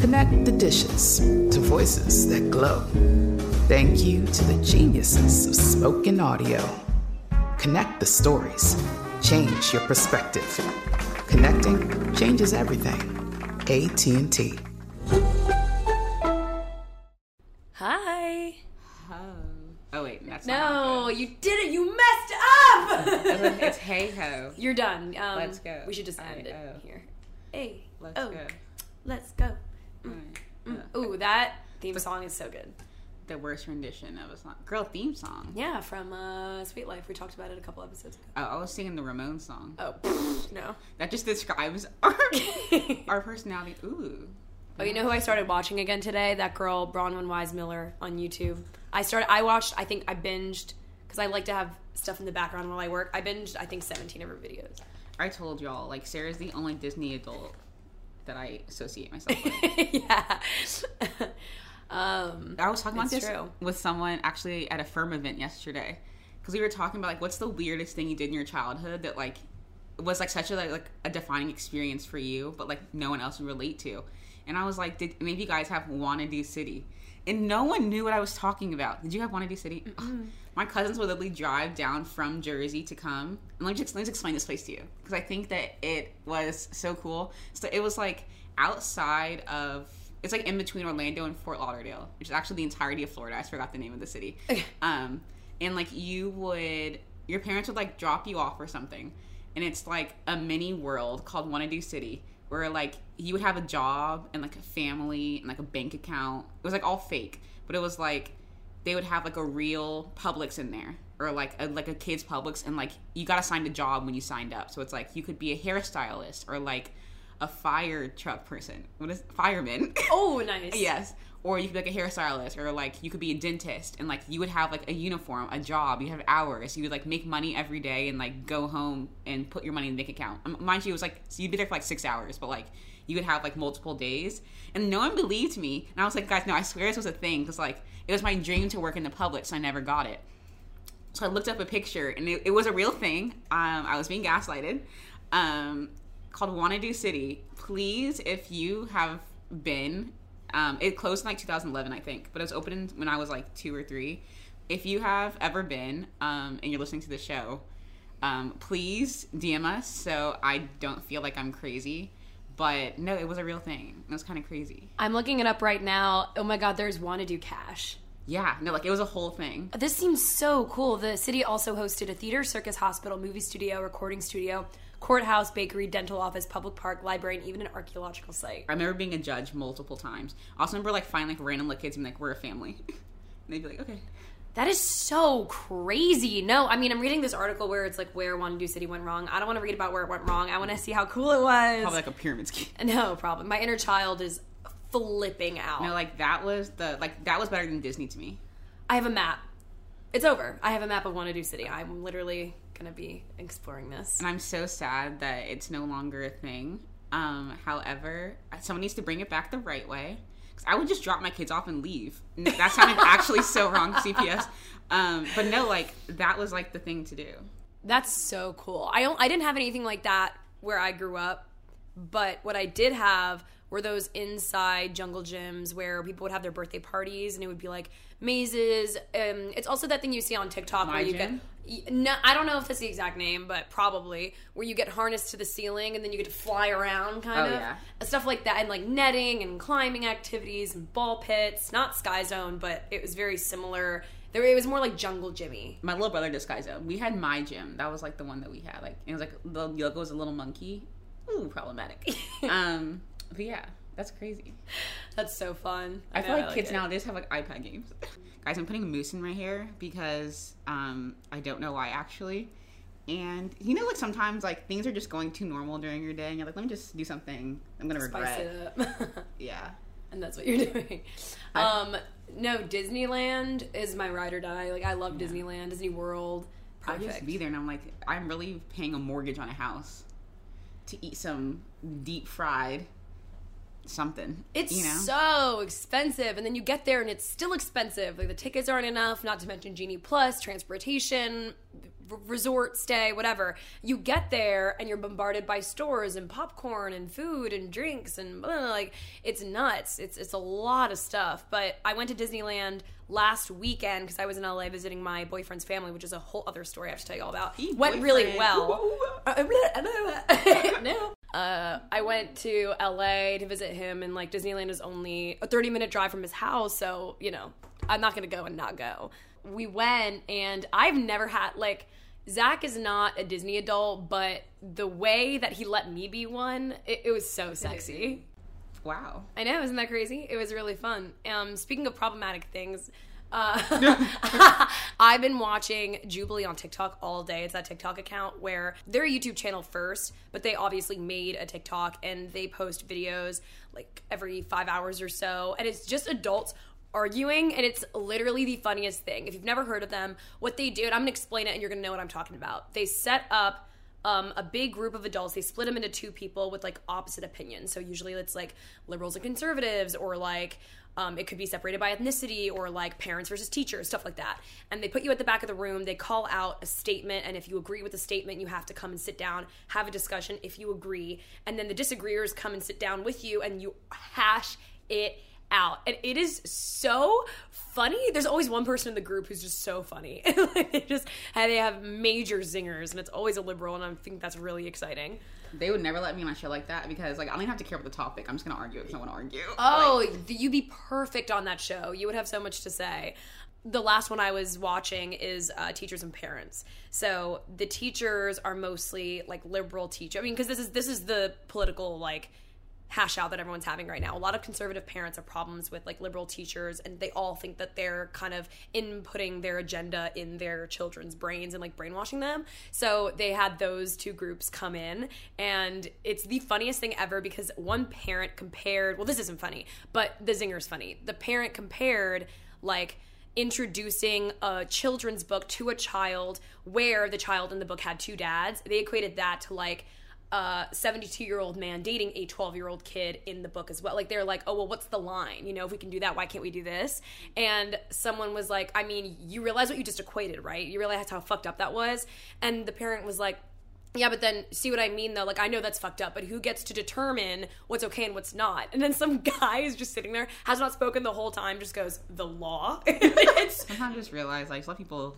Connect the dishes to voices that glow. Thank you to the geniuses of spoken audio. Connect the stories. Change your perspective. Connecting changes everything. AT&T. Hi. Oh oh wait, that's No, you did it. You messed up. not it's hey ho. You're done. Um, Let's go. We should just I- end it oh. here. Hey. Let's oh, go. Let's go. Mm. Ooh, that theme song is so good. The worst rendition of a song, girl theme song. Yeah, from uh, Sweet Life. We talked about it a couple episodes ago. Oh, I was singing the Ramon song. Oh, no. That just describes our our personality. Ooh. Oh, you know who I started watching again today? That girl Bronwyn Wise Miller on YouTube. I started. I watched. I think I binged because I like to have stuff in the background while I work. I binged. I think 17 of her videos. I told y'all, like Sarah's the only Disney adult that I associate myself with. yeah. um, I was talking about this true. with someone actually at a firm event yesterday because we were talking about like what's the weirdest thing you did in your childhood that like was like such a like, like a defining experience for you, but like no one else would relate to. And I was like, did any of you guys have Wannabe City? And no one knew what I was talking about. Did you have Wannabe City? My cousins would literally drive down from Jersey to come. And let me just, let me just explain this place to you because I think that it was so cool. So it was like outside of it's like in between Orlando and Fort Lauderdale, which is actually the entirety of Florida. I just forgot the name of the city. Um, and like you would, your parents would like drop you off or something, and it's like a mini world called Wanna City, where like you would have a job and like a family and like a bank account. It was like all fake, but it was like they would have like a real Publix in there or like a, like a kids Publix, and like you got assigned a job when you signed up. So it's like you could be a hairstylist or like a fire truck person. What is fireman? oh, nice. Yes. Or you could be like a hairstylist, or like you could be a dentist, and like you would have like a uniform, a job. You have hours. You would like make money every day, and like go home and put your money in the bank account. Um, Mind you, it was like so you'd be there for like six hours, but like you would have like multiple days, and no one believed me. And I was like, guys, no, I swear this was a thing, because like it was my dream to work in the Publix, so I never got it. So I looked up a picture, and it, it was a real thing. Um, I was being gaslighted. Um, called Wannado City. Please, if you have been, um, it closed in like 2011, I think, but it was open when I was like two or three. If you have ever been um, and you're listening to the show, um, please DM us so I don't feel like I'm crazy. But no, it was a real thing. It was kind of crazy. I'm looking it up right now. Oh my god, there's Wanna Do Cash. Yeah, no, like it was a whole thing. This seems so cool. The city also hosted a theater, circus, hospital, movie studio, recording studio, courthouse, bakery, dental office, public park, library, and even an archaeological site. I remember being a judge multiple times. I also remember like finding like random like kids and being like, we're a family. and they'd be like, okay. That is so crazy. No, I mean, I'm reading this article where it's like where Wanna City went wrong. I don't want to read about where it went wrong. I want to see how cool it was. Probably like a pyramid scheme. No problem. My inner child is flipping out. No, like that was the like that was better than Disney to me. I have a map. It's over. I have a map of Wanna City. I'm literally gonna be exploring this. And I'm so sad that it's no longer a thing. Um, however, someone needs to bring it back the right way. Because I would just drop my kids off and leave. That sounded actually so wrong, CPS. Um, but no, like that was like the thing to do. That's so cool. I don't I didn't have anything like that where I grew up, but what I did have were those inside jungle gyms where people would have their birthday parties and it would be like mazes. Um, it's also that thing you see on TikTok My where you Gym? get. No, I don't know if that's the exact name, but probably where you get harnessed to the ceiling and then you get to fly around, kind Oh, of yeah. stuff like that, and like netting and climbing activities and ball pits. Not Sky Zone, but it was very similar. There, it was more like jungle Jimmy. My little brother did Sky Zone. We had my gym. That was like the one that we had. Like it was like the logo was a little monkey. Ooh, problematic. um, but yeah, that's crazy. That's so fun. I feel know, like kids it. nowadays have like iPad games. Guys, I'm putting a mousse in my hair because um, I don't know why actually. And you know, like sometimes like things are just going too normal during your day, and you're like, let me just do something I'm gonna spice regret. it up. Yeah. and that's what you're doing. Um, no, Disneyland is my ride or die. Like I love Disneyland, Disney World. Perfect. I just be there, and I'm like, I'm really paying a mortgage on a house to eat some deep fried something. It's you know. so expensive, and then you get there and it's still expensive. Like the tickets aren't enough. Not to mention Genie Plus, transportation, resort stay, whatever. You get there and you're bombarded by stores and popcorn and food and drinks and blah, like it's nuts. It's it's a lot of stuff. But I went to Disneyland last weekend because I was in LA visiting my boyfriend's family, which is a whole other story I have to tell you all about. Went really well. Uh, no. Uh, I went to LA to visit him, and like Disneyland is only a 30 minute drive from his house, so you know, I'm not gonna go and not go. We went, and I've never had like. Zach is not a Disney adult, but the way that he let me be one, it, it was so sexy. Wow. I know, isn't that crazy? It was really fun. Um, speaking of problematic things, uh, I've been watching Jubilee on TikTok all day. It's that TikTok account where they're a YouTube channel first, but they obviously made a TikTok and they post videos like every five hours or so. And it's just adults arguing and it's literally the funniest thing. If you've never heard of them, what they do, and I'm gonna explain it and you're gonna know what I'm talking about. They set up um, a big group of adults. They split them into two people with like opposite opinions. So usually it's like liberals and conservatives, or like um, it could be separated by ethnicity, or like parents versus teachers, stuff like that. And they put you at the back of the room. They call out a statement, and if you agree with the statement, you have to come and sit down, have a discussion if you agree. And then the disagreeers come and sit down with you, and you hash it out. And it is so funny. There's always one person in the group who's just so funny. Like they just they have major zingers and it's always a liberal and i think that's really exciting. They would never let me on a show like that because like I don't even have to care about the topic. I'm just gonna argue if I want to argue. oh you'd be perfect on that show. You would have so much to say. The last one i was watching is uh, teachers and parents. So the teachers are mostly like liberal teacher i mean because this is this is the political like hash out that everyone's having right now. A lot of conservative parents have problems with like liberal teachers and they all think that they're kind of inputting their agenda in their children's brains and like brainwashing them. So they had those two groups come in and it's the funniest thing ever because one parent compared, well this isn't funny, but the zinger's funny. The parent compared like introducing a children's book to a child where the child in the book had two dads. They equated that to like a 72 year old man dating a 12 year old kid in the book as well. Like they're like, oh, well, what's the line? You know, if we can do that, why can't we do this? And someone was like, I mean, you realize what you just equated, right? You realize how fucked up that was? And the parent was like, yeah, but then see what I mean though? Like I know that's fucked up, but who gets to determine what's okay and what's not? And then some guy is just sitting there, has not spoken the whole time, just goes, the law. it's Sometimes I just realize like just let people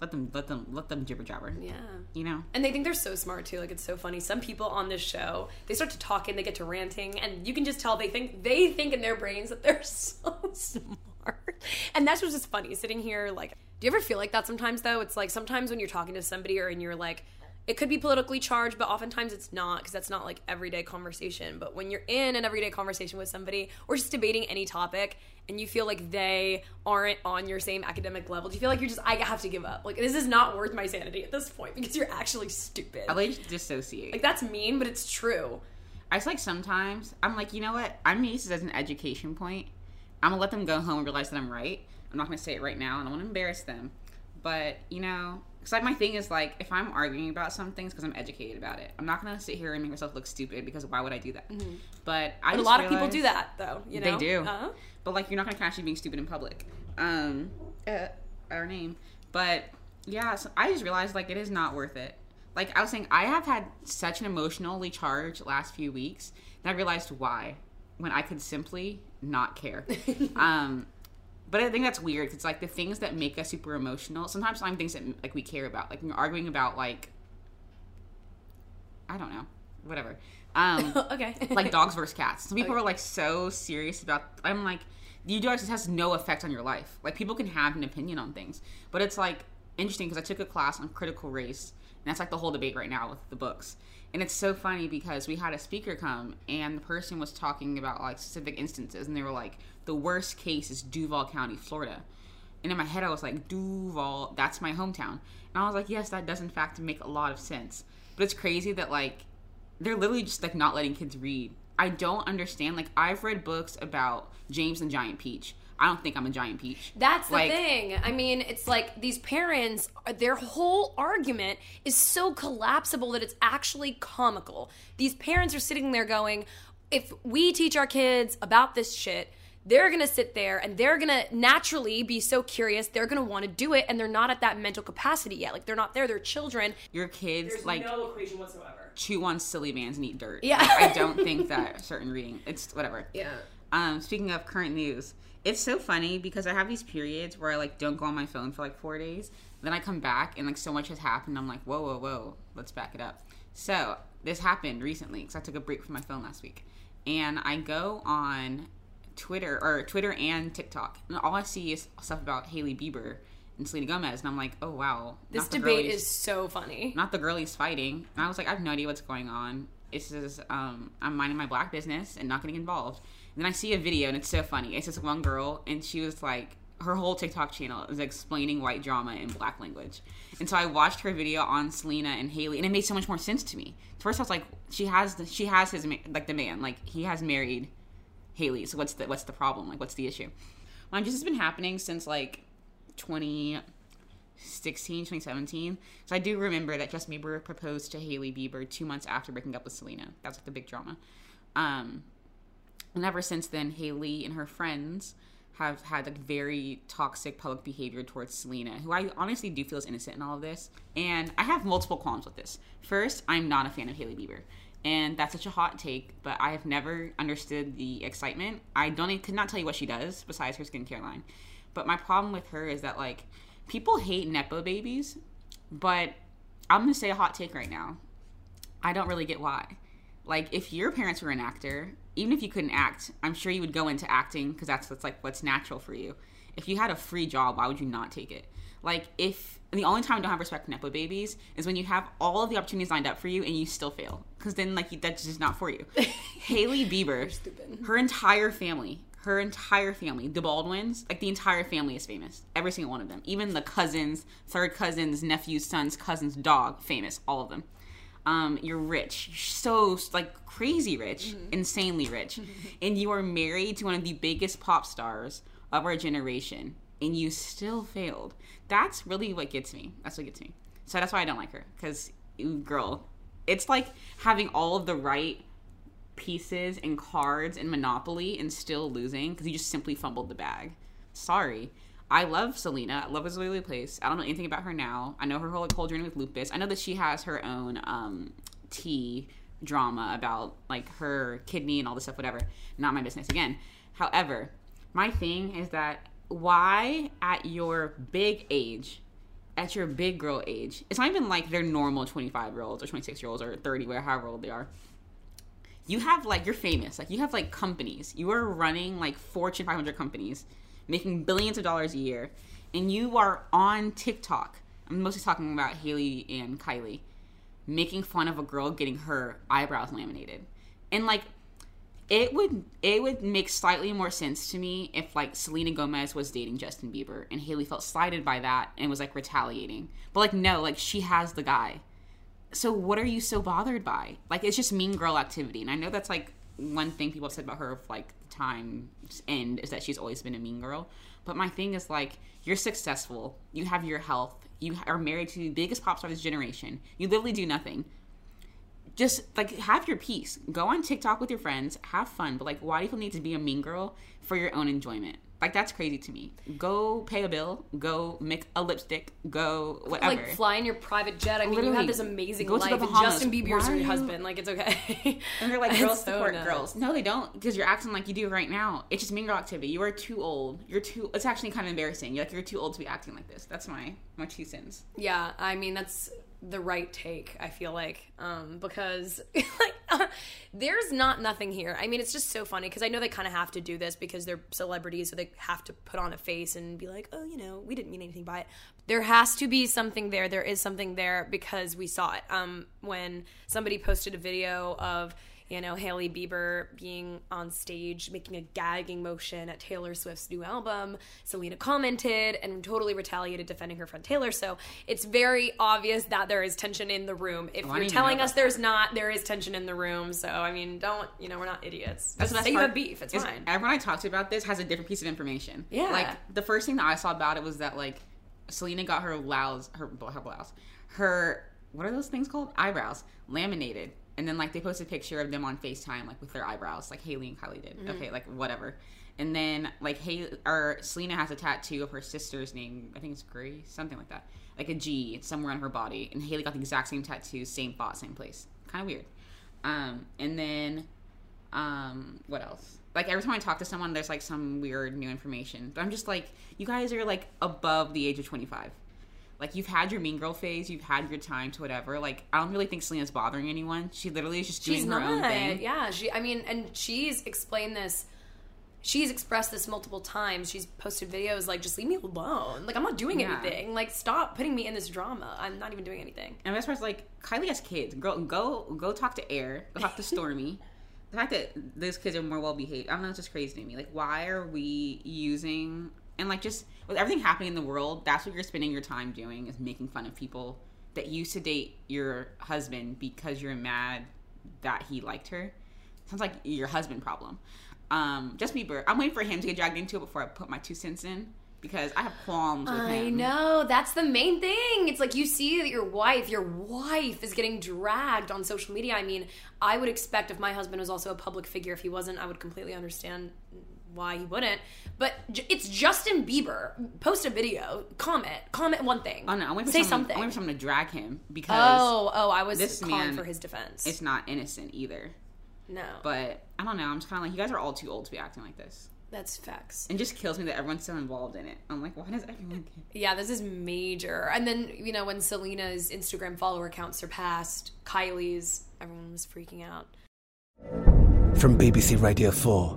let them let them let them jibber jabber. yeah. You know. And they think they're so smart too. Like it's so funny. Some people on this show, they start to talking, they get to ranting, and you can just tell they think they think in their brains that they're so smart. And that's what's just funny. Sitting here, like, do you ever feel like that sometimes though? It's like sometimes when you're talking to somebody or and you're like it could be politically charged, but oftentimes it's not because that's not like everyday conversation. But when you're in an everyday conversation with somebody or just debating any topic and you feel like they aren't on your same academic level, do you feel like you're just, I have to give up? Like, this is not worth my sanity at this point because you're actually stupid. I like dissociate. Like, that's mean, but it's true. I just like sometimes I'm like, you know what? I'm used this as an education point. I'm gonna let them go home and realize that I'm right. I'm not gonna say it right now, and I to embarrass them. But you know, Because like my thing is like if I'm arguing about some things because I'm educated about it, I'm not gonna sit here and make myself look stupid because why would I do that? But I But a lot of people do that though. You know They do. Uh-huh. But like you're not gonna catch me being stupid in public. Um, uh, our name. But yeah, so I just realized like it is not worth it. Like I was saying, I have had such an emotionally charged last few weeks, and I realized why when I could simply not care. um, but I think that's weird. 'cause It's like the things that make us super emotional. Sometimes I'm things that like we care about. Like you're arguing about like I don't know, whatever. Um, okay. like dogs versus cats. Some people are like so serious about. I'm like, you just has no effect on your life. Like people can have an opinion on things, but it's like interesting because I took a class on critical race, and that's like the whole debate right now with the books. And it's so funny because we had a speaker come, and the person was talking about like specific instances, and they were like, the worst case is Duval County, Florida. And in my head, I was like, Duval, that's my hometown. And I was like, yes, that does in fact make a lot of sense. But it's crazy that like they're literally just like not letting kids read. I don't understand. Like I've read books about James and Giant Peach. I don't think I'm a giant peach. That's the Like- thing. I mean, it's like these parents, their whole argument is so collapsible that it's actually comical. These parents are sitting there going, if we teach our kids about this shit, they're gonna sit there and they're gonna naturally be so curious. They're gonna want to do it, and they're not at that mental capacity yet. Like they're not there. They're children. Your kids like no equation whatsoever. chew on Silly Bandz and eat dirt. Yeah. Like, I don't think that certain reading. It's whatever. Yeah. Um, speaking of current news, it's so funny because I have these periods where I like don't go on my phone for like four days. Then I come back and like so much has happened. I'm like, whoa, whoa, whoa, let's back it up. So this happened recently because I took a break from my phone last week, and I go on Twitter or Twitter and TikTok, and all I see is stuff about Hailey Bieber and Selena Gomez, and I'm like, oh wow, This debate is so funny. not the girlies fighting. And I was like, I have no idea what's going on. It's just um, I'm minding my black business and not getting involved. And then I see a video and it's so funny. It's this one girl and she was like, her whole TikTok channel is explaining white drama in black language. And so I watched her video on Selena and Hailey, and it made so much more sense to me. First, I was like, she has the, she has his like the man, like he has married Hailey. So what's the what's the problem? Like what's the issue? Well, this has been happening since like 2016, 2017. So I do remember that Justin Bieber proposed to Hailey Bieber two months after breaking up with Selena. That's like the big drama. Um, and ever since then, Hailey and her friends have had like very toxic public behavior towards Selena, who I honestly do feel is innocent in all of this. And I have multiple qualms with this. First, I'm not a fan of Hailey Bieber. And that's such a hot take, but I have never understood the excitement. I don't, I could not tell you what she does besides her skincare line. But my problem with her is that like people hate nepo babies, but I'm gonna say a hot take right now. I don't really get why. Like, if your parents were an actor, even if you couldn't act, I'm sure you would go into acting because that's what's like what's natural for you. If you had a free job, why would you not take it? Like, if the only time I don't have respect for nepo babies is when you have all of the opportunities lined up for you and you still fail, because then like that's just not for you. Hailey Bieber, her entire family, her entire family, the Baldwins, like the entire family is famous. Every single one of them, even the cousins, third cousins, nephews, sons, cousins, dog, famous, all of them um, you're rich, you're so like crazy rich, insanely rich, and you are married to one of the biggest pop stars of our generation, and you still failed. That's really what gets me. That's what gets me. So that's why I don't like her, because girl, it's like having all of the right pieces and cards and Monopoly and still losing because you just simply fumbled the bag. Sorry. I love Selena. I love Lily Place. I don't know anything about her now. I know her whole like, whole journey with lupus. I know that she has her own um, tea drama about like her kidney and all this stuff. Whatever. Not my business. Again. However, my thing is that why at your big age, at your big girl age, it's not even like they're normal twenty five year olds or twenty six year olds or thirty, whatever however old they are you have like you're famous like you have like companies you are running like fortune 500 companies making billions of dollars a year and you are on tiktok i'm mostly talking about hailey and kylie making fun of a girl getting her eyebrows laminated. And like it would it would make slightly more sense to me if like Selena Gomez was dating Justin Bieber and Hailey felt slighted by that and was like retaliating. But like no, like she has the guy. So what are you so bothered by? Like it's just mean girl activity and i know that's like one thing people have said about her of like the time's end is that she's always been a mean girl. But my thing is like you're successful, you have your health, you are married to the biggest pop star of this generation. You literally do nothing. Just like have your peace. Go on TikTok with your friends, have fun. But like, why do you need to be a mean girl for your own enjoyment? Like that's crazy to me. Go pay a bill. Go make a lipstick. Go whatever. Like fly in your private jet. I mean, you Literally, have this amazing go to the life, and. Justin Bieber's your you- husband. Like it's okay. And they're like, girls so support nuts. girls. No, they don't, because you're acting like you do right now. It's just mean girl activity. You are too old. You're too. It's actually kind of embarrassing. You're like you're too old to be acting like this. That's my my two cents. Yeah, I mean that's the right take. I feel like um, because like uh, there's not nothing here. I mean, it's just so funny because I know they kind of have to do this because they're celebrities, so they have to put on a face and be like, oh, you know, we didn't mean anything by it. There has to be something there. There is something there because we saw it um, when somebody posted a video of you know, Hailey Bieber being on stage making a gagging motion at Taylor Swift's new album. Selena commented and totally retaliated, defending her friend Taylor. So it's very obvious that there is tension in the room. If Oh, you're telling us there's not, there is tension in the room. So, I mean, don't, you know, we're not idiots. That's Just the best say you part have beef. It's fine. Everyone I talked to about this has a different piece of information. Yeah. Like the first thing that I saw about it was that like Selena got her blouse, her her blouse, her what are those things called? Eyebrows laminated, and then like they post a picture of them on Facetime, like with their eyebrows, like Hailey and Kylie did. Mm-hmm. Okay, like whatever. And then like Hailey or Selena has a tattoo of her sister's name. I think it's Grace, something like that, like a G somewhere on her body. And Hailey got the exact same tattoo, same spot, same place. Kind of weird. Um, and then um, what else? Like every time I talk to someone, there's like some weird new information. But I'm just like, you guys are like above the age of 25. Like you've had your mean girl phase, you've had your time to whatever. Like I don't really think Selena's bothering anyone. She literally is just doing She's her own not. thing. Yeah, she. I mean, and she's explained this. She's expressed this multiple times. She's posted videos like, "Just leave me alone. Like I'm not doing Yeah. anything. Like stop putting me in this drama. I'm not even doing anything." And best part's like Kylie has kids. Girl, go go talk to Aire. Go talk to Stormi. the fact that those kids are more well behaved, I don't know, it's just crazy to me. Like, why are we using and like just with everything happening in the world, that's what you're spending your time doing is making fun of people that used to date your husband because you're mad that he liked her. Sounds like your husband problem. Um, Justin Bieber, I'm waiting for him to get dragged into it before I put my two cents in because I have qualms with I him. know that's the main thing. It's like you see that your wife, your wife, is getting dragged on social media. I mean, I would expect if my husband was also a public figure, if he wasn't, I would completely understand why he wouldn't. But j- it's Justin Bieber. Post a video, comment, comment one thing. Oh no, I'm waiting for say someone, something. I'm waiting for someone to drag him because oh, oh, I was this calling man- for his defense. it's not innocent either. no, But I don't know. I'm just kind of like, you guys are all too old to be acting like this. that's facts. And just kills me that everyone's so involved in it. I'm like, why does everyone care? Yeah, this is major. And then, you know, when Selena's Instagram follower count surpassed Kylie's, everyone was freaking out. From BBC Radio 4,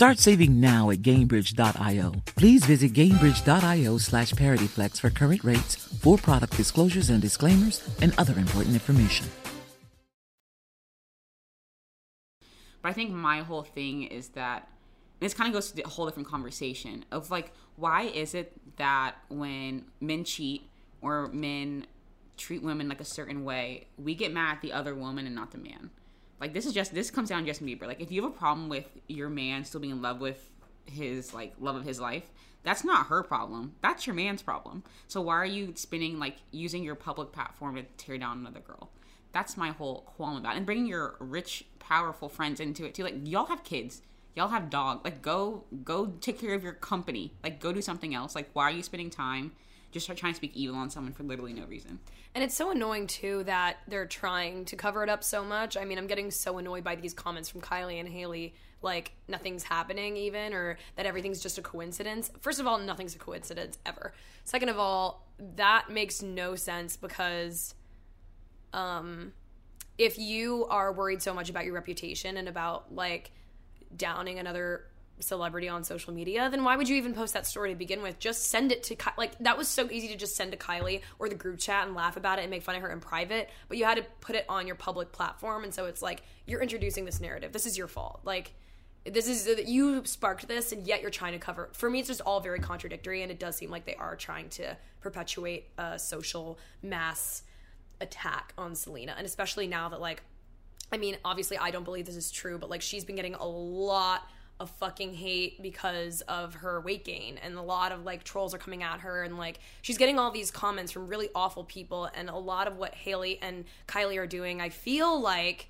Start saving now at Gainbridge.io. Please visit Gainbridge.io slash ParityFlex for current rates, for product disclosures and disclaimers, and other important information. But I think my whole thing is that this kind of goes to a whole different conversation of like, why is it that when men cheat or men treat women like a certain way, we get mad at the other woman and not the man? Like this is just this comes down to Justin Bieber. Like if you have a problem with your man still being in love with his like love of his life, that's not her problem. That's your man's problem. So why are you spinning like using your public platform to tear down another girl? That's my whole qualm about it. and bringing your rich, powerful friends into it too. Like y'all have kids, y'all have dog. Like go go take care of your company. Like go do something else. Like why are you spending time just trying to speak evil on someone for literally no reason? And it's so annoying too that they're trying to cover it up so much. I mean, I'm getting so annoyed by these comments from Kylie and Hailey like nothing's happening even or that everything's just a coincidence. First of all, nothing's a coincidence ever. Second of all, that makes no sense because um if you are worried so much about your reputation and about like downing another celebrity on social media, then why would you even post that story to begin with? Just send it to Ky- like that was so easy to just send to Kylie or the group chat and laugh about it and make fun of her in private, but you had to put it on your public platform and so it's like you're introducing this narrative. This is your fault. Like this is you sparked this and yet you're trying to cover for me it's just all very contradictory and it does seem like they are trying to perpetuate a social mass attack on Selena and especially now that like I mean obviously I don't believe this is true but like she's been getting a lot of fucking hate because of her weight gain. And a lot of like trolls are coming at her and like she's getting all these comments from really awful people. And a lot of what Hailey and Kylie are doing I feel like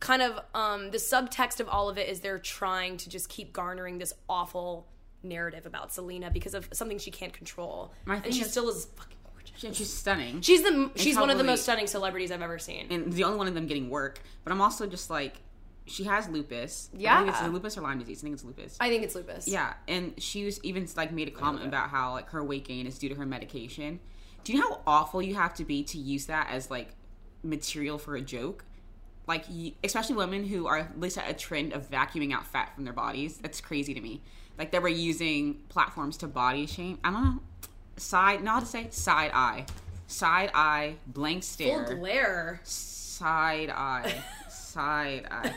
kind of um the subtext of all of it is they're trying to just keep garnering this awful narrative about Selena because of something she can't control. And she still is fucking and she's stunning. She's the she's one of the most stunning celebrities I've ever seen, and the only one of them getting work. But I'm also just like, she has lupus. Yeah, I think it's lupus or Lyme disease. I think it's lupus. I think it's lupus. Yeah, and she was even like made a comment about how like her weight gain is due to her medication. Do you know how awful you have to be to use that as like material for a joke? Like, especially women who are at least at a trend of vacuuming out fat from their bodies. That's crazy to me. Like they were using platforms to body shame. I don't know. Side, not to say side eye, side eye, blank stare, full glare, side eye side eye.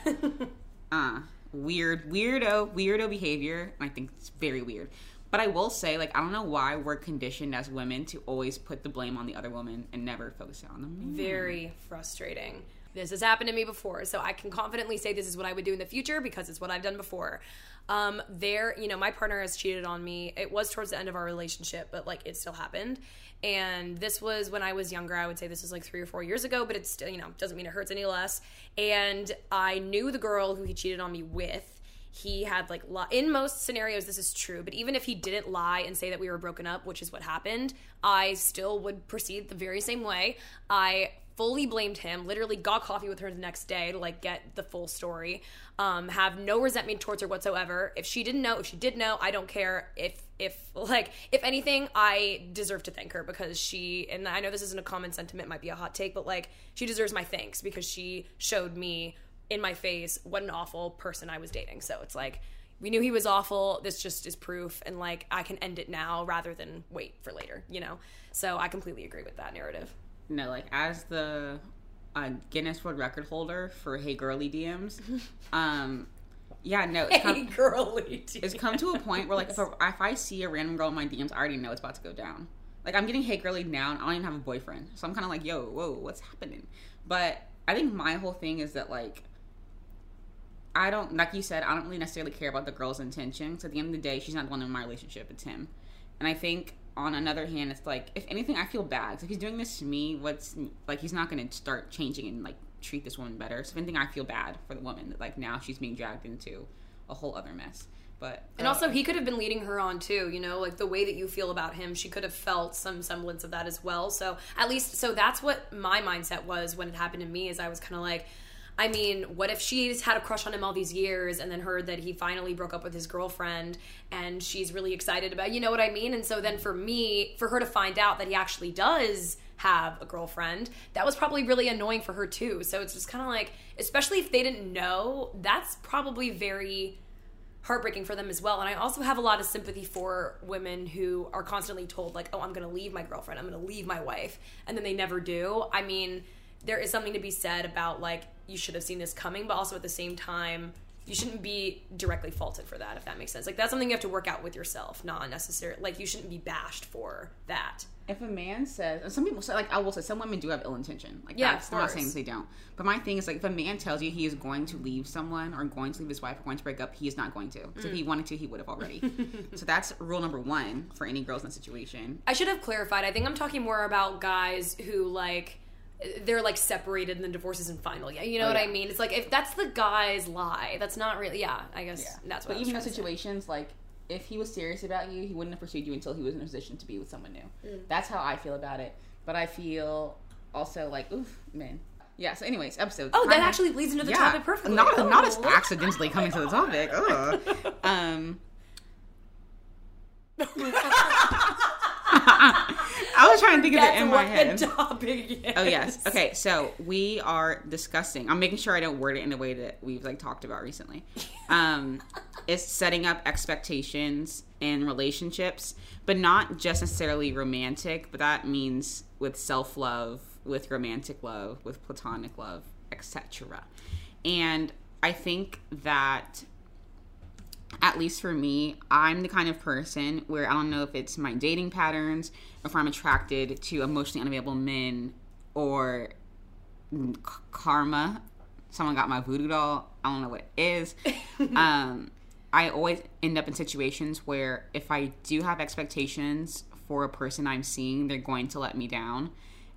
uh, weird, weirdo, weirdo behavior. I think it's very weird. But I will say, like, I don't know why we're conditioned as women to always put the blame on the other woman and never focus it on them. Very frustrating. This has happened to me before, so I can confidently say this is what I would do in the future because it's what I've done before. Um, there, you know, my partner has cheated on me. It was towards the end of our relationship, but like it still happened. And this was when I was younger. I would say this was like three or four years ago, but it's still, you know, doesn't mean it hurts any less. And I knew the girl who he cheated on me with. He had like li- in most scenarios this is true, but even if he didn't lie and say that we were broken up, which is what happened, I still would proceed the very same way. I fully blamed him literally got coffee with her the next day to like get the full story um, have no resentment towards her whatsoever if she didn't know if she did know i don't care if if like if anything i deserve to thank her because she and i know this isn't a common sentiment might be a hot take but like she deserves my thanks because she showed me in my face what an awful person i was dating. So it's like we knew he was awful. This just is proof. And like i can end it now rather than wait for later you know? So i completely agree with that narrative. No, like as the uh, Guinness World Record holder for Hey Girly DMs, um, yeah, no, it's come, hey girly. DMs. It's come to a point where like if, a, if I see a random girl in my DMs, I already know it's about to go down. Like I'm getting hey girly now, and I don't even have a boyfriend, so I'm kind of like, yo, whoa, what's happening? But I think my whole thing is that like. I don't, like you said, I don't really necessarily care about the girl's intentions. At the end of the day, she's not the one in my relationship; it's him. And I think on another hand, it's like if anything, I feel bad. So if he's doing this to me, what's like he's not going to start changing and like treat this woman better. So if anything, I feel bad for the woman that like now she's being dragged into a whole other mess. But And also, uh, he could have been leading her on too. You know, like the way that you feel about him, she could have felt some semblance of that as well. So at least, so that's what my mindset was when it happened to me. Is I was kind of like, I mean, what if she's had a crush on him all these years and then heard that he finally broke up with his girlfriend and she's really excited about, you know what I mean? And so then for me, for her to find out that he actually does have a girlfriend, that was probably really annoying for her too. So it's just kind of like, especially if they didn't know, that's probably very heartbreaking for them as well. And I also have a lot of sympathy for women who are constantly told, like, oh, I'm going to leave my girlfriend, I'm going to leave my wife, and then they never do. I mean, there is something to be said about, like, you should have seen this coming, but also at the same time, you shouldn't be directly faulted for that, if that makes sense. Like, that's something you have to work out with yourself, not necessarily, like, you shouldn't be bashed for that. if a man says, and some people say, like I will say, some women do have ill intention. Like Yeah, I'm not saying they don't. But my thing is like, if a man tells you he is going to leave someone or going to leave his wife or going to break up, he is not going to. So if he mm. wanted to, he would have already. so that's rule number one for any girls in that situation. I should have clarified. I think I'm talking more about guys who like they're like separated and then divorce isn't final yet. You know Oh, what yeah. I mean? It's like if that's the guy's lie, that's not really. Yeah, I guess yeah. that's what. But I was even in trying say. situations like if he was serious about you, he wouldn't have pursued you until he was in a position to be with someone new. Mm. That's how I feel about it. But I feel also like, oof, man. Yeah. So, anyways, episode. Oh, that kinda- actually leads into the topic perfectly. Not not as Oh. accidentally coming to the topic. Ugh. Um. I was trying to think of it in my head. topic is. Oh yes. Okay, so we are discussing. I'm making sure I don't word it in a way that we've like talked about recently. Um, it's setting up expectations in relationships, but not just necessarily romantic. But that means with self love, with romantic love, with platonic love, etc. And I think that at least for me, I'm the kind of person where I don't know if it's my dating patterns, or if I'm attracted to emotionally unavailable men, or k- karma. Someone got my voodoo doll. I don't know what it is. um, I always end up in situations where if I do have expectations for a person I'm seeing, they're going to let me down.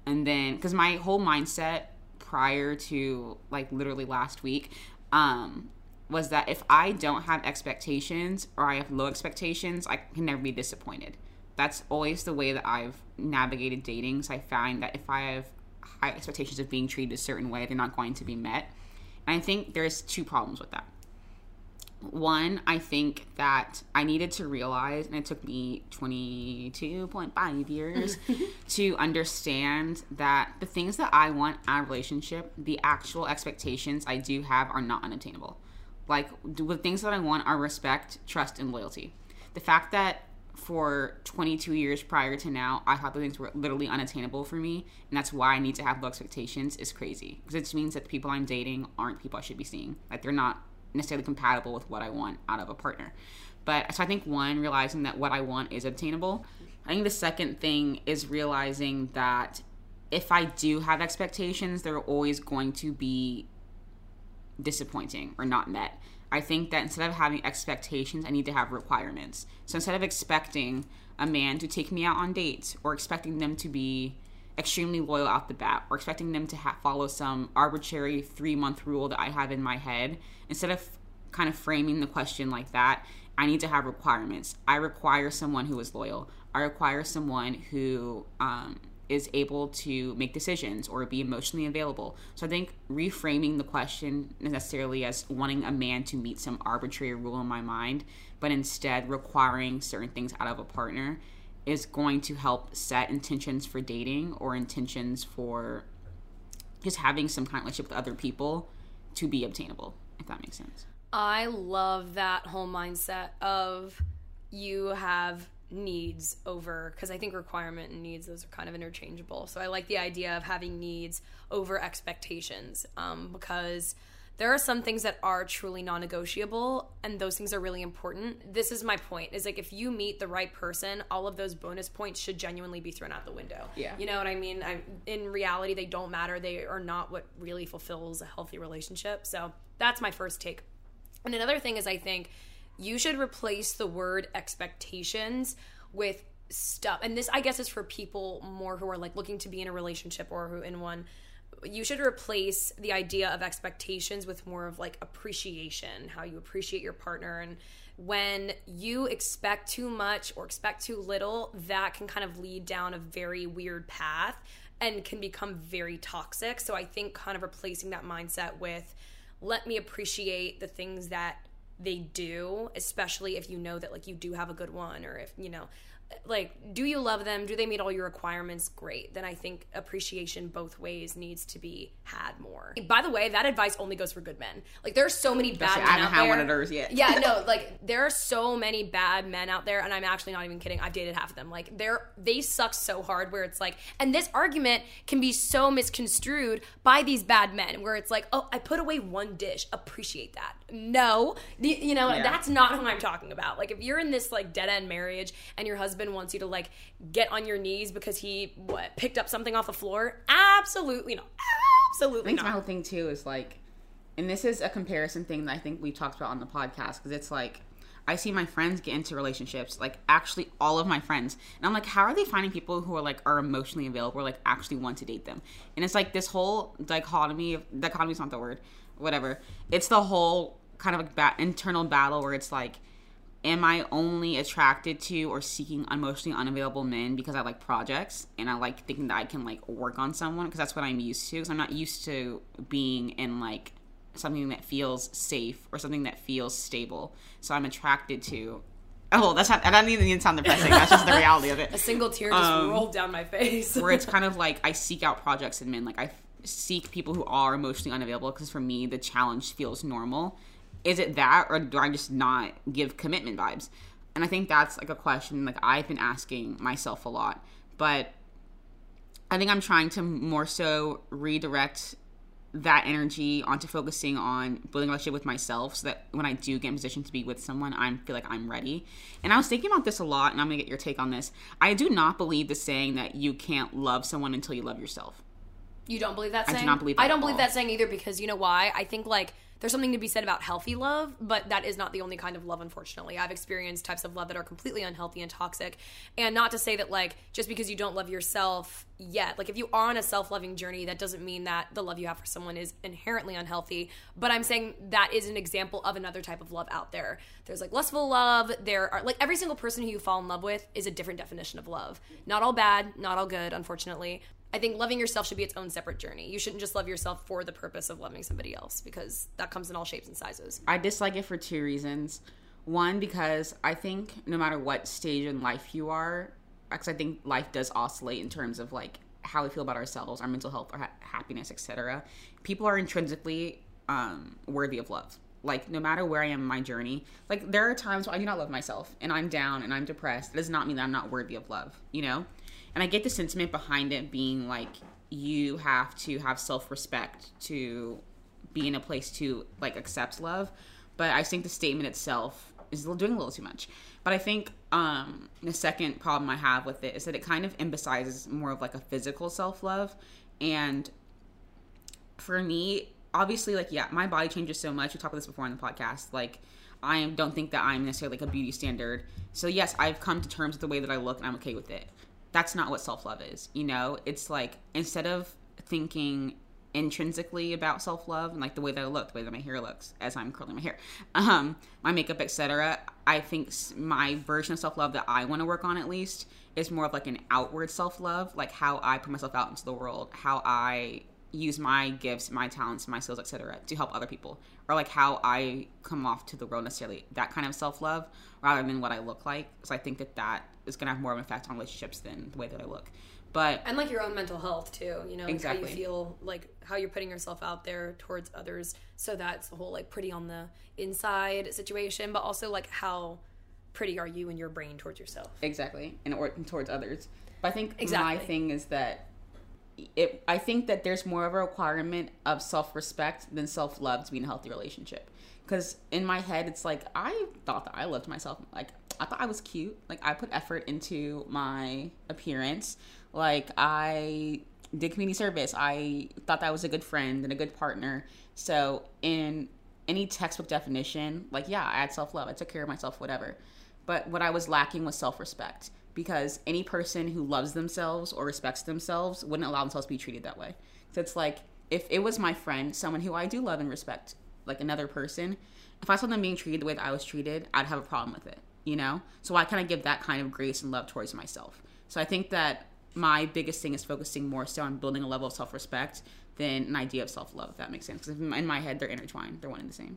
And then, because my whole mindset prior to like literally last week, um, was that if I don't have expectations or I have low expectations, I can never be disappointed. That's always the way that I've navigated dating. So I find that if I have high expectations of being treated a certain way, they're not going to be met. And I think there's two problems with that. One, I think that I needed to realize, and it took me 22.5 years to understand that the things that I want out of a relationship, the actual expectations I do have, are not unattainable. Like, the things that I want are respect, trust, and loyalty. The fact that for 22 years prior to now, I thought those things were literally unattainable for me, and that's why I need to have low expectations is crazy. Because it just means that the people I'm dating aren't people I should be seeing. Like, they're not necessarily compatible with what I want out of a partner. But so I think one, realizing that what I want is obtainable. I think the second thing is realizing that if I do have expectations, they're always going to be disappointing or not met. I think that instead of having expectations, I need to have requirements. So instead of expecting a man to take me out on dates or expecting them to be extremely loyal out the bat or expecting them to ha- follow some arbitrary three month rule that I have in my head, instead of kind of framing the question like that, I need to have requirements. I require someone who is loyal. I require someone who um, is able to make decisions or be emotionally available. So I think reframing the question necessarily as wanting a man to meet some arbitrary rule in my mind, but instead requiring certain things out of a partner is going to help set intentions for dating or intentions for just having some kind of relationship with other people to be obtainable, if that makes sense. I love that whole mindset of you have needs over because I think requirement and needs those are kind of interchangeable. So I like the idea of having needs over expectations um, because there are some things that are truly non-negotiable and those things are really important. This is my point is like if you meet the right person all of those bonus points should genuinely be thrown out the window. Yeah. you know what i mean? I, in reality they don't matter. They are not what really fulfills a healthy relationship. So that's my first take. And another thing is i think you should replace the word expectations with stuff. And this i guess is for people more who are like looking to be in a relationship or who in one. You should replace the idea of expectations with more of like appreciation how you appreciate your partner. And when you expect too much or expect too little that can kind of lead down a very weird path and can become very toxic. So i think kind of replacing that mindset with let me appreciate the things that they do especially if you know that like you do have a good one or if you know like do you love them? Do they meet all your requirements? Great. Then i think appreciation both ways needs to be had more. By the way that advice only goes for good men. Like there are so many bad Especially- men I haven't out had there. one of those yet. yeah no like there are so many bad men out there and i'm actually not even kidding. I've dated half of them. Like they're they suck so hard where it's like and this argument can be so misconstrued by these bad men where it's like oh i put away one dish. Appreciate that. No. The, you know Yeah. that's not who i'm talking about. Like if you're in this like dead end marriage and your husband wants you to like get on your knees because he what picked up something off the floor absolutely not absolutely think my whole thing too is like, and this is a comparison thing that I think we've talked about on the podcast because it's like, I see my friends get into relationships, like actually all of my friends, and I'm like, how are they finding people who are like are emotionally available, or like actually want to date them? And it's like this whole dichotomy of dichotomy is not the word, whatever. It's the whole kind of like ba- internal battle where it's like, am I only attracted to or seeking emotionally unavailable men because I like projects and I like thinking that I can like work on someone because that's what I'm used to because I'm not used to being in like something that feels safe or something that feels stable. So I'm attracted to. Oh, that's not. I don't even need to sound depressing. That's just the reality of it. a single tear just Um, rolled down my face where it's kind of like I seek out projects in men. Like I seek people who are emotionally unavailable because for me the challenge feels normal. Is it that, or do I just not give commitment vibes? And I think that's like a question like I've been asking myself a lot, but I think I'm trying to more so redirect that energy onto focusing on building a relationship with myself so that when I do get in position to be with someone, I feel like I'm ready. And I was thinking about this a lot, and I'm gonna get your take on this. I do not believe the saying that you can't love someone until you love yourself. You don't believe that saying? I do not believe I don't believe all. that saying either because you know why? I think like there's something to be said about healthy love, but that is not the only kind of love, unfortunately. I've experienced types of love that are completely unhealthy and toxic. And not to say that, like, just because you don't love yourself yet, like, if you are on a self loving journey, that doesn't mean that the love you have for someone is inherently unhealthy. But I'm saying that is an example of another type of love out there. There's like lustful love. There are, like, every single person who you fall in love with is a different definition of love. Not all bad, not all good, unfortunately. I think loving yourself should be its own separate journey. You shouldn't just love yourself for the purpose of loving somebody else because that comes in all shapes and sizes. I dislike it for two reasons. One, because I think no matter what stage in life you are, because I think life does oscillate in terms of like how we feel about ourselves, our mental health, our ha- happiness, etc. People are intrinsically um, worthy of love. Like no matter where I am in my journey, like there are times where I do not love myself and I'm down and I'm depressed. It does not mean that I'm not worthy of love, you know. And I get the sentiment behind it being like you have to have self respect to be in a place to like accept love. But i think the statement itself is doing a little too much. But i think um the second problem i have with it is that it kind of emphasizes more of like a physical self-love. And for me obviously like yeah my body changes so much. We talked about this before on the podcast. Like i don't think that i'm necessarily like a beauty standard. So yes i've come to terms with the way that i look and i'm okay with it that's not what self-love is you know it's like instead of thinking intrinsically about self-love and like the way that I look, the way that my hair looks as I'm curling my hair, um, my makeup, etc. I think my version of self-love that I want to work on at least is more of like an outward self-love, like how I put myself out into the world, how I use my gifts, my talents, my skills, etc. to help other people, or like how I come off to the world necessarily. That kind of self-love rather than what I look like, So I think that that is gonna have more of an effect on relationships than the way that I look. But And like your own mental health too, you know, like how Exactly. you feel, like how you're putting yourself out there towards others. So that's the whole like pretty on the inside situation, but also like how pretty are you in your brain towards yourself. Exactly, and or towards others. But I think exactly. my thing is that it I think that there's more of a requirement of self-respect than self-love to be in a healthy relationship. Cuz in my head it's like I thought that I loved myself. Like I thought I was cute. Like I put effort into my appearance. Like I did community service. I thought that I was a good friend and a good partner. So in any textbook definition, like yeah, I had self-love. I took care of myself whatever. But what I was lacking was self-respect because any person who loves themselves or respects themselves wouldn't allow themselves to be treated that way. So it's like if it was my friend, someone who I do love and respect, like another person, if I saw them being treated the way that I was treated, I'd have a problem with it, you know? So I kind of give that kind of grace and love towards myself. So I think that my biggest thing is focusing more so on building a level of self respect than an idea of self love, if that makes sense. Because in my head, they're intertwined, they're one and the same.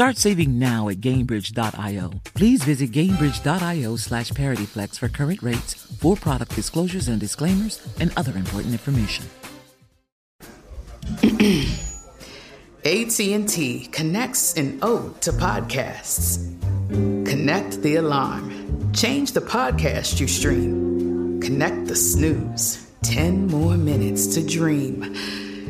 Start saving now at Gainbridge.io. Please visit Gainbridge.io slash ParityFlex for current rates, for product disclosures and disclaimers, and other important information. AT&T connects an ode to podcasts. Connect the alarm. Change the podcast you stream. Connect the snooze. 10 more minutes to dream.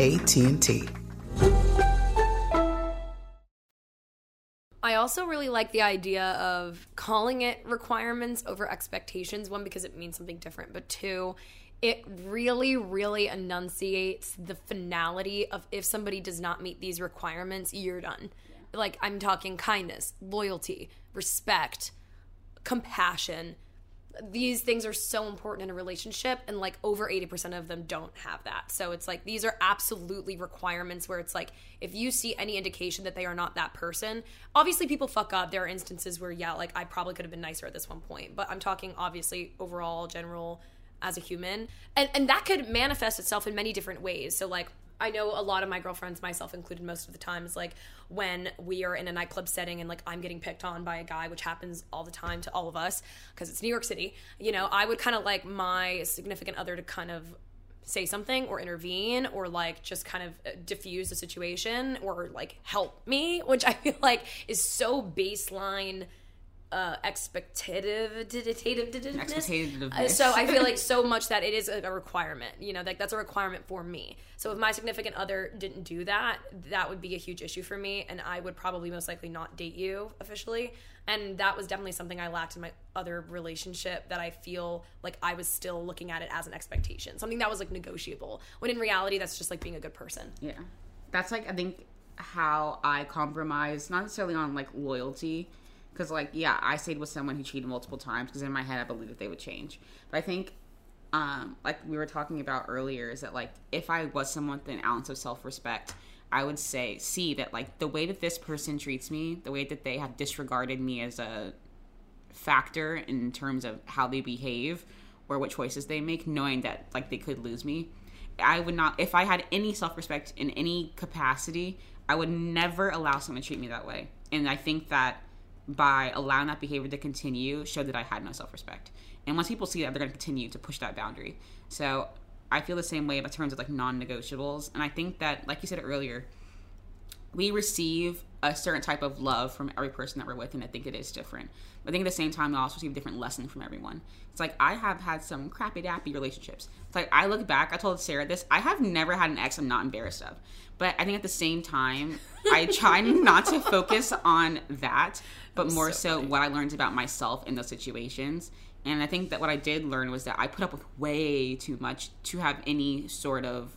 AT&T. I also really like the idea of calling it requirements over expectations. One, because it means something different, but two, it really, really enunciates the finality of if somebody does not meet these requirements, you're done. Yeah. Like, I'm talking kindness, loyalty, respect, compassion, these things are so important in a relationship and like over 80% of them don't have that. So it's like these are absolutely requirements where it's like if you see any indication that they are not that person obviously people fuck up. There are instances where yeah like i probably could have been nicer at this one point but i'm talking obviously overall general as a human. And and that could manifest itself in many different ways. So like I know a lot of my girlfriends, myself included, most of the times, like when we are in a nightclub setting and like I'm getting picked on by a guy, which happens all the time to all of us because it's New York City. You know, I would kind of like my significant other to kind of say something or intervene or like just kind of uh, diffuse the situation or like help me, which I feel like is so baseline uh, expectative uh, so I feel like so much that it is a, a, requirement. You know, like that's a requirement for me. So if my significant other didn't do that, that would be a huge issue for me, and I would probably most likely not date you officially. And that was definitely something I lacked in my other relationship that I feel like I was still looking at it as an expectation, something that was like negotiable. When in reality, that's just like being a good person. Yeah, that's like I think how I compromise, not necessarily on like loyalty because like yeah i stayed with someone who cheated multiple times because in my head i believe that they would change but i think um like we were talking about earlier is that like if i was someone with an ounce of self-respect i would say see that like the way that this person treats me the way that they have disregarded me as a factor in terms of how they behave or what choices they make, knowing that like they could lose me. I would not if I had any self-respect in any capacity, I would never allow someone to treat me that way. And I think that by allowing that behavior to continue showed that I had no self-respect. And once people see that, they're going to continue to push that boundary. So I feel the same way in terms of like non-negotiables. And I think that, like you said earlier, we receive a certain type of love from every person that we're with, and I think it is different. But I think at the same time, we also receive a different lesson from everyone. It's like I have had some crappy dappy relationships. It's like I look back, I told Sarah this, I have never had an ex I'm not embarrassed of. But I think at the same time, I try not to focus on that, but more so, so what I learned about myself in those situations. And I think that what I did learn was that I put up with way too much to have any sort of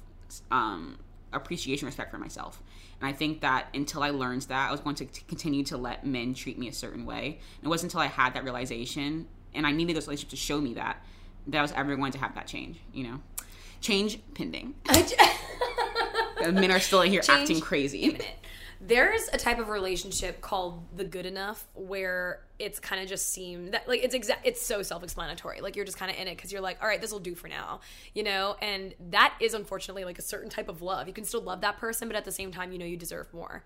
um, appreciation, respect for myself. And I think that until I learned that, I was going to continue to let men treat me a certain way. And it wasn't until I had that realization, and I needed those relationships to show me that, that I was ever going to have that change, you know? Change pending. men are still in here change acting crazy there's a type of relationship called the good enough where it's kind of just seem that like it's exact it's so self-explanatory. Like you're just kind of in it because you're like all right this will do for now you know? And that is unfortunately like a certain type of love. You can still love that person but at the same time you know you deserve more.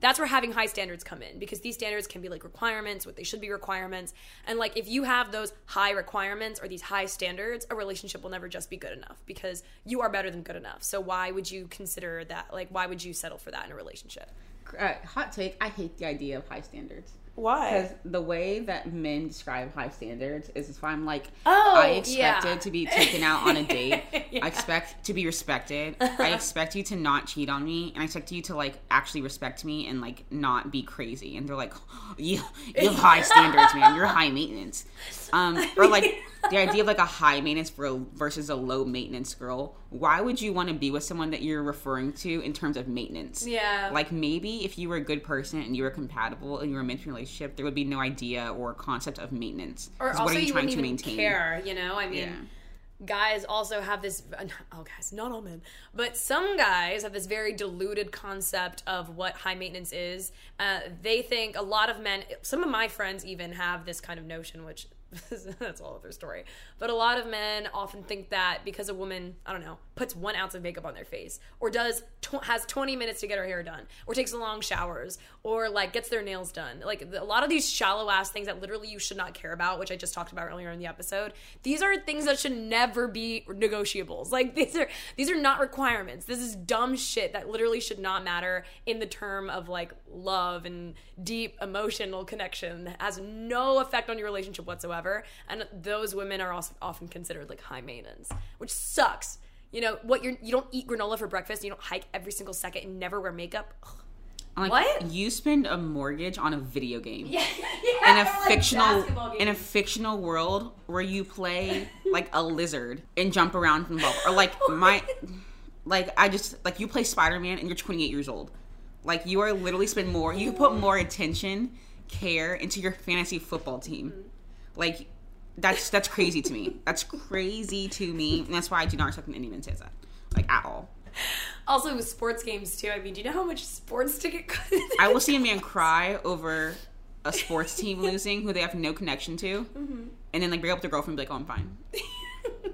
That's where having high standards come in because these standards can be like requirements what they should be requirements. And like if you have those high requirements or these high standards a relationship will never just be good enough because you are better than good enough. So why would you consider that like why would you settle for that in a relationship uh, hot take i hate the idea of high standards why? Because the way that men describe high standards is if I'm like, oh, I expected yeah. to be taken out on a date. yeah. I expect to be respected. I expect you to not cheat on me, and I expect you to like actually respect me and like not be crazy. And they're like, you, you have high standards, man. You're high maintenance. Um, or like the idea of like a high maintenance girl versus a low maintenance girl. Why would you want to be with someone that you're referring to in terms of maintenance? Yeah. Like maybe if you were a good person and you were compatible and you were meant to relationship, there would be no idea or concept of maintenance. Or also what are you, you trying to maintain? Care, you know? I mean. Yeah guys also have this oh guys not all men but some guys have this very diluted concept of what high maintenance is uh, they think a lot of men some of my friends even have this kind of notion which that's all other story. But a lot of men often think that because a woman, I don't know, puts one ounce of makeup on their face, or does tw- has 20 minutes to get her hair done, or takes long showers, or like gets their nails done, like a lot of these shallow ass things that literally you should not care about, which I just talked about earlier in the episode. These are things that should never be negotiables. Like these are these are not requirements. This is dumb shit that literally should not matter in the term of like love and deep emotional connection that has no effect on your relationship whatsoever. And those women are also often considered like high maintenance, which sucks. You know what? You're you don't eat granola for breakfast. You don't hike every single second and never wear makeup. Like, what? You spend a mortgage on a video game. Yeah, yeah in a like fictional in a fictional world where you play like a lizard and jump around from ball. Or like my like I just like you play Spider Man and you're 28 years old. Like you are literally spend more. You put more attention, care into your fantasy football team. Mm-hmm. Like that's that's crazy to me. That's crazy to me, and that's why I do not respect when anyone says that, like at all. Also, with sports games too. I mean, do you know how much sports ticket? I will see a man cry over a sports team losing who they have no connection to, mm-hmm. and then like bring up their girlfriend and be like, "Oh, I'm fine."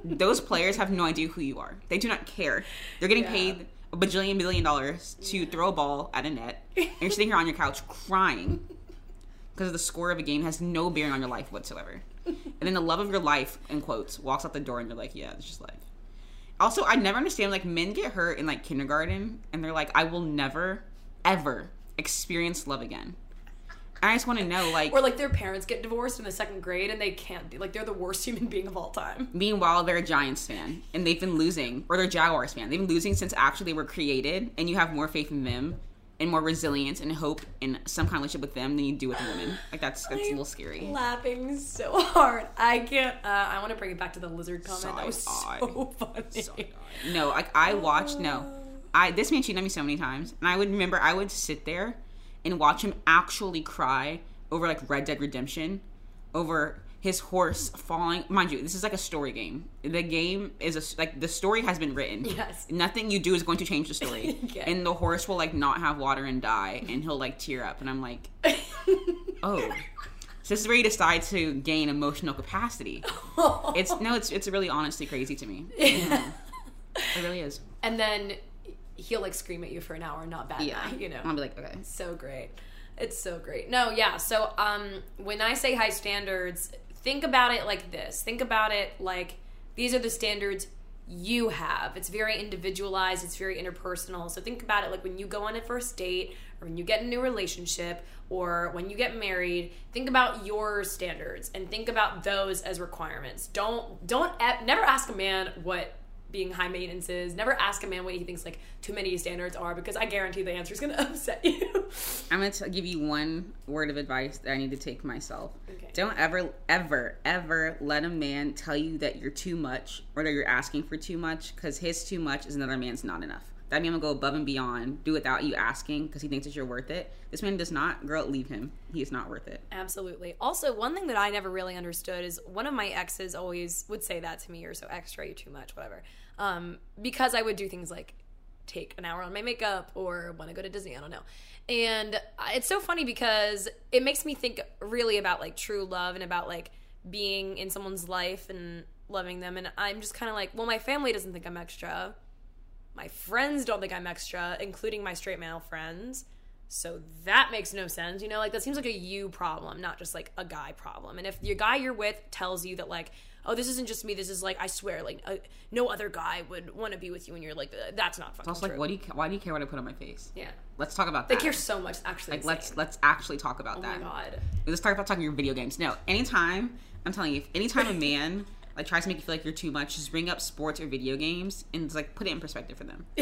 Those players have no idea who you are. They do not care. They're getting yeah. paid a bajillion billion dollars to yeah. throw a ball at a net, and you're sitting here on your couch crying because the score of a game has no bearing on your life whatsoever. and then the love of your life, in quotes, walks out the door and you're like, yeah, it's just life. Also, I never understand like men get hurt in like kindergarten and they're like, I will never, ever experience love again. I just want to know, like, or like their parents get divorced in the second grade and they can't be like they're the worst human being of all time. Meanwhile, they're a Giants fan and they've been losing, or they're Jaguars fan. They've been losing since actually they were created, and you have more faith in them and more resilience and hope in some kind of relationship with them than you do with a woman. Like that's that's I'm a little scary. Laughing so hard, I can't. Uh, I want to bring it back to the lizard comment. Side that was so funny. No, like I watched. No, I this man cheated on me so many times, and I would remember I would sit there and watch him actually cry over like Red Dead Redemption, over his horse falling. Mind you, this is like a story game. The game is a, like the story has been written. Yes. Nothing you do is going to change the story. And the horse will like not have water and die, and he'll like tear up, and I'm like, oh. So this is where you decide to gain emotional capacity. it's no, it's it's really honestly crazy to me. Yeah. it really is. And then he'll like scream at you for an hour, not bad Yeah. you know. I'll be like, okay. so great. It's so great. No, yeah. So um when I say high standards, think about it like this. Think about it like these are the standards you have. It's very individualized, it's very interpersonal. So think about it like when you go on a first date or when you get in a new relationship or when you get married, think about your standards and think about those as requirements. Don't don't never ask a man what being high maintenance is. Never ask a man what he thinks like too many standards are because I guarantee the answer is going to upset you. I'm gonna give you one word of advice that I need to take myself. Don't ever, ever, ever let a man tell you that you're too much or that you're asking for too much because his too much is another man's not enough. That man will go above and beyond, do without you asking because he thinks that you're worth it. This man does not. Girl, leave him. He is not worth it. Absolutely. Also, one thing that I never really understood is one of my exes always would say that to me, "You're so extra, you're too much, whatever." Um, because I would do things like take an hour on my makeup or want to go to Disney. I don't know. And it's so funny because it makes me think really about like true love and about like being in someone's life and loving them. And I'm just kind of like, well, my family doesn't think I'm extra. My friends don't think I'm extra, including my straight male friends. So that makes no sense. You know, like that seems like a you problem, not just like a guy problem. And if your guy you're with tells you that like, oh, this isn't just me, this is like I swear, like uh, no other guy would want to be with you, and you're like, that's not It's fucking also true. like, what do you? Why do you care what I put on my face? Yeah. Let's talk about that. They care so much. Actually, Like, let's let's actually talk about Oh that. my god. Let's talk about talking your video games. No, anytime I'm telling you, if anytime a man like tries to make you feel like you're too much, just bring up sports or video games and just, like put it in perspective for them.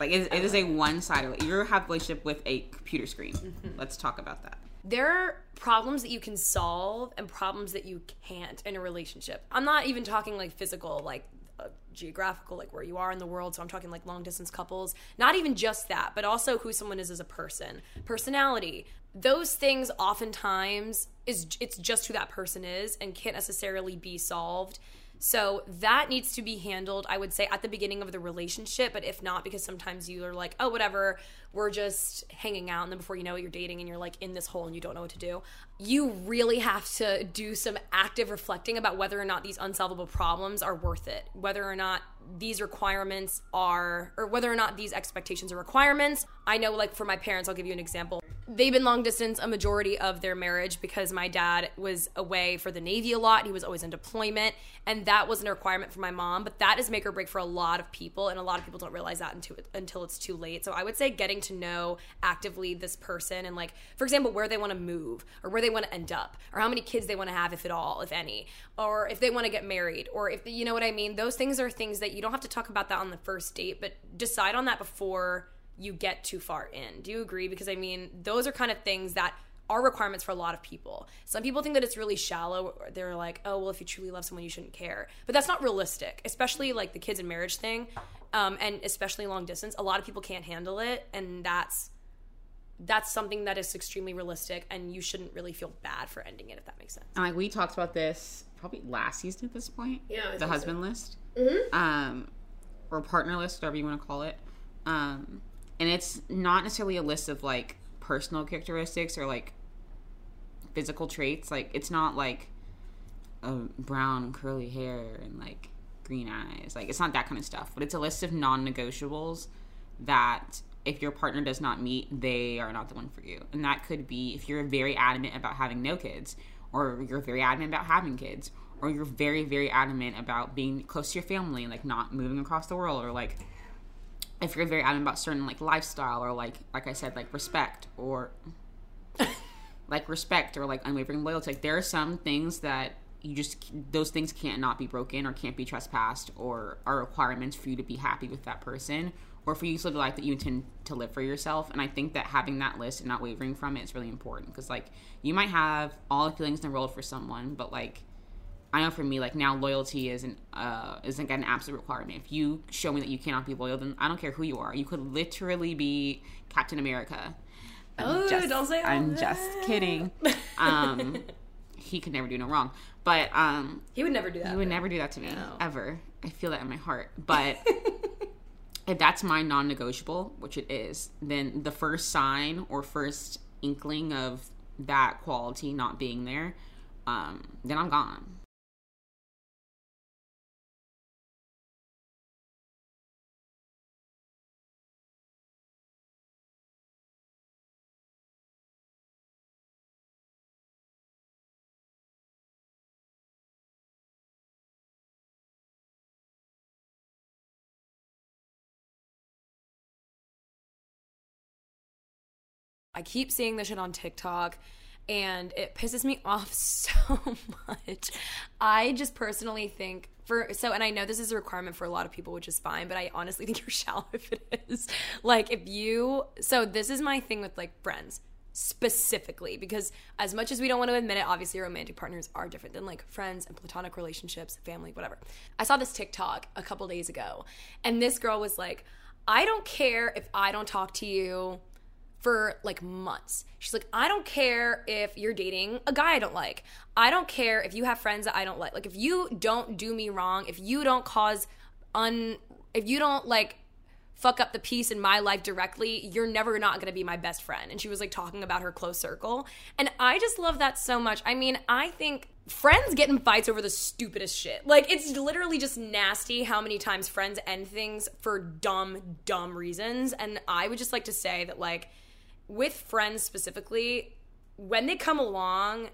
like it, it is a one sided. You have a relationship with a computer screen. Mm-hmm. Let's talk about that. There are problems that you can solve and problems that you can't in a relationship. I'm not even talking like physical, like uh, geographical, like where you are in the world. So I'm talking like long distance couples. Not even just that, but also who someone is as a person, personality. Those things oftentimes is it's just who that person is and can't necessarily be solved. So that needs to be handled, I would say, at the beginning of the relationship. But if not, because sometimes you are like, oh, whatever, we're just hanging out. And then before you know it, you're dating and you're like in this hole and you don't know what to do. You really have to do some active reflecting about whether or not these unsolvable problems are worth it, whether or not these requirements are, or whether or not these expectations are requirements. I know, like, for my parents, I'll give you an example they've been long distance a majority of their marriage because my dad was away for the Navy a lot. He was always in deployment, and that wasn't a requirement for my mom. But that is make or break for a lot of people, and a lot of people don't realize that until, until it's too late. So I would say getting to know actively this person and, like, for example, where they want to move or where they want to end up or how many kids they want to have, if at all, if any, or if they want to get married or if you know what I mean. Those things are things that you don't have to talk about that on the first date, but decide on that before you get too far in. Do you agree? Because I mean, those are kind of things that are requirements for a lot of people. Some people think that it's really shallow. They're like, oh, well, if you truly love someone, you shouldn't care. But that's not realistic, especially like the kids and marriage thing, um, and especially long distance. A lot of people can't handle it, and that's that's something that is extremely realistic, and you shouldn't really feel bad for ending it if that makes sense. And like we talked about this probably last season at this point. Yeah, the think husband list, Mhm. um, or partner list, whatever you want to call it. Um, and it's not necessarily a list of like personal characteristics or like physical traits. Like it's not like a brown curly hair and like green eyes. Like it's not that kind of stuff. But it's a list of non-negotiables that if your partner does not meet, they are not the one for you. And that could be if you're very adamant about having no kids, or you're very adamant about having kids, or you're very, very adamant about being close to your family and like not moving across the world, or like if you're very adamant about certain like lifestyle or like like I said, like respect or like respect or like unwavering loyalty. Like there are some things that you just those things can't not be broken or can't be trespassed or are requirements for you to be happy with that person or for you to live the life that you intend to live for yourself. And I think that having that list and not wavering from it is really important because like you might have all the feelings in the world for someone, but like I know for me, like now loyalty isn't uh isn't an absolute requirement. If you show me that you cannot be loyal, then I don't care who you are. You could literally be Captain America. I'm Oh, don't say I'm just kidding. Um, he could never do no wrong, but um, He would never do that. he would never do that to me ever. I feel that in my heart. But if that's my non-negotiable, which it is, then the first sign or first inkling of that quality not being there, um, then I'm gone. I keep seeing this shit on TikTok and it pisses me off so much. I just personally think for so and I know this is a requirement for a lot of people which is fine, but I honestly think you're shallow if it is. Like if you so this is my thing with like friends specifically because as much as we don't want to admit it obviously romantic partners are different than like friends and platonic relationships family whatever i saw this tiktok a couple days ago and this girl was like i don't care if i don't talk to you for like months. She's like, I don't care if you're dating a guy I don't like. I don't care if you have friends that I don't like. Like, if you don't do me wrong, if you don't cause un, if you don't like fuck up the peace in my life directly, you're never not gonna be my best friend. And she was like talking about her close circle. And I just love that so much. I mean, I think friends get in fights over the stupidest shit. Like, it's literally just nasty how many times friends end things for dumb, dumb reasons. And I would just like to say that, like, with friends specifically, when they come along,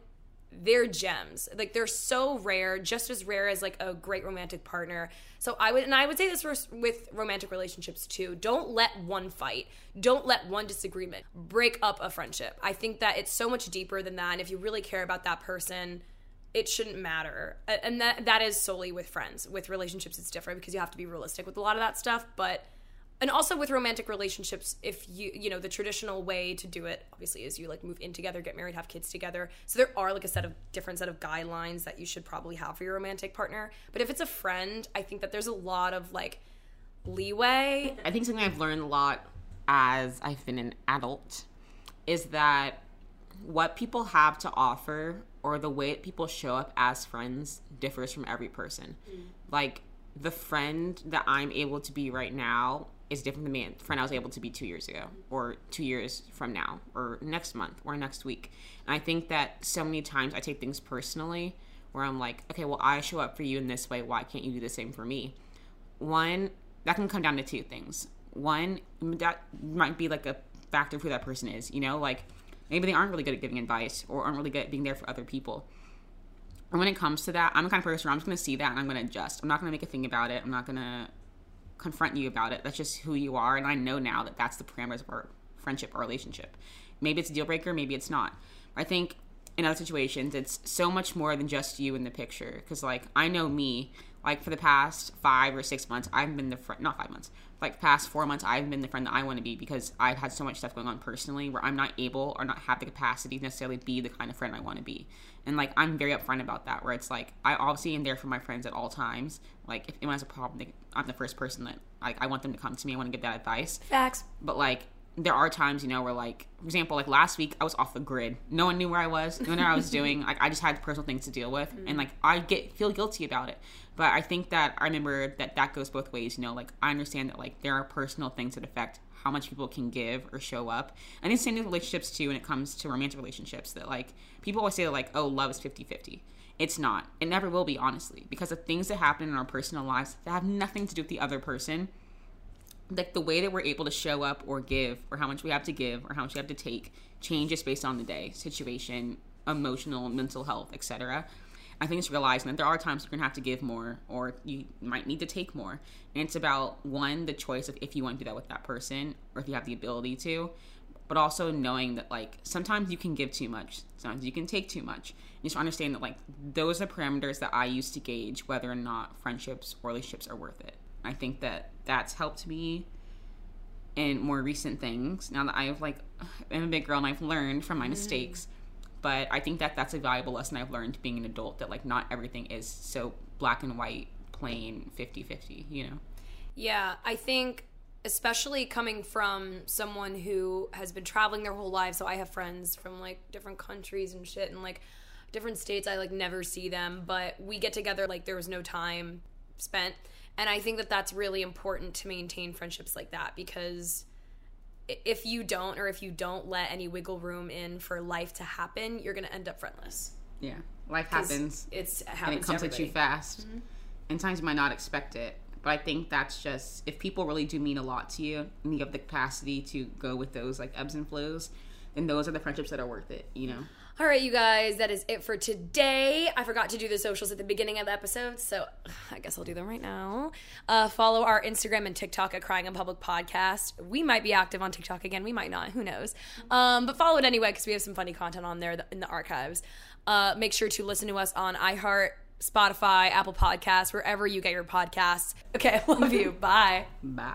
they're gems. Like they're so rare, just as rare as like a great romantic partner. So I would and I would say this with romantic relationships too. Don't let one fight, don't let one disagreement break up a friendship. I think that it's so much deeper than that and if you really care about that person, it shouldn't matter. And that that is solely with friends. With relationships it's different because you have to be realistic with a lot of that stuff, but and also with romantic relationships if you you know the traditional way to do it obviously is you like move in together get married have kids together. So there are like a set of different set of guidelines that you should probably have for your romantic partner. But if it's a friend i think that there's a lot of like leeway. I think something i've learned a lot as i've been an adult is that what people have to offer or the way that people show up as friends differs from every person. Mm. like the friend that i'm able to be right now is different than me friend I was able to be two years ago, or two years from now, or next month, or next week. And I think that so many times I take things personally, where I'm like, okay, well, I show up for you in this way. Why can't you do the same for me? One, that can come down to two things. One, that might be like a factor of who that person is. You know, like maybe they aren't really good at giving advice, or aren't really good at being there for other people. And when it comes to that, I'm the kind of person where I'm just to see that and I'm to adjust. I'm not to make a thing about it. I'm not to confront you about it. That's just who you are. And I know now that that's the parameters of our friendship or relationship. Maybe it's a deal breaker, maybe it's not. I think in other situations, it's so much more than just you in the picture. Because, like, I know me, like, for the past five or six months, I've been the friend, not five months, like, past four months, I've been the friend that I want to be because I've had so much stuff going on personally where I'm not able or not have the capacity to necessarily be the kind of friend I want to be. And, like, I'm very upfront about that, where it's like, I obviously am there for my friends at all times. Like, if anyone has a problem, they, I'm the first person that, like, I want them to come to me. I want to give that advice. Facts. But, like, there are times, you know, where like, for example, like last week I was off the grid. No one knew where I was, no one knew what I was doing. Like I just had personal things to deal with, mm-hmm. and like I get feel guilty about it. But I think that I remember that that goes both ways. You know, like I understand that like there are personal things that affect how much people can give or show up. And it's same with relationships too when it comes to romantic relationships that like people always say that like, oh, love is 50-50. It's not. It never will be, honestly, because the things that happen in our personal lives that have nothing to do with the other person like the way that we're able to show up or give or how much we have to give or how much we have to take changes based on the day situation emotional mental health etc i think it's realizing that there are times you're gonna have to give more or you might need to take more. And it's about one the choice of if you want to do that with that person or if you have the ability to but also knowing that like sometimes you can give too much sometimes you can take too much. And just understand that like those are parameters that i use to gauge whether or not friendships or relationships are worth it I think that that's helped me in more recent things. Now that I've like I'm a big girl and I've learned from my mm. mistakes, but I think that that's a valuable lesson I've learned being an adult that like not everything is so black and white, plain 50-50, you know. Yeah, I think especially coming from someone who has been traveling their whole life, so I have friends from like different countries and shit and like different states I like never see them, but we get together like there was no time spent and I think that that's really important to maintain friendships like that because if you don't or if you don't let any wiggle room in for life to happen, you're gonna end up friendless. Yeah, Life happens. It's it and happens it comes to at you fast. Mm-hmm. And times you might not expect it. But I think that's just if people really do mean a lot to you and you have the capacity to go with those like ebbs and flows, then those are the friendships that are worth it, you know? All right, you guys, that is it for today. I forgot to do the socials at the beginning of the episode, so I guess I'll do them right now. Uh, follow our Instagram and TikTok at Crying in Public Podcast. We might be active on TikTok again, we might not, who knows. Um, but follow it anyway because we have some funny content on there in the archives. Uh, make sure to listen to us on iHeart, Spotify, Apple Podcasts, wherever you get your podcasts. Okay, love you. Bye. Bye.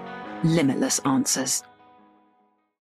limitless answers.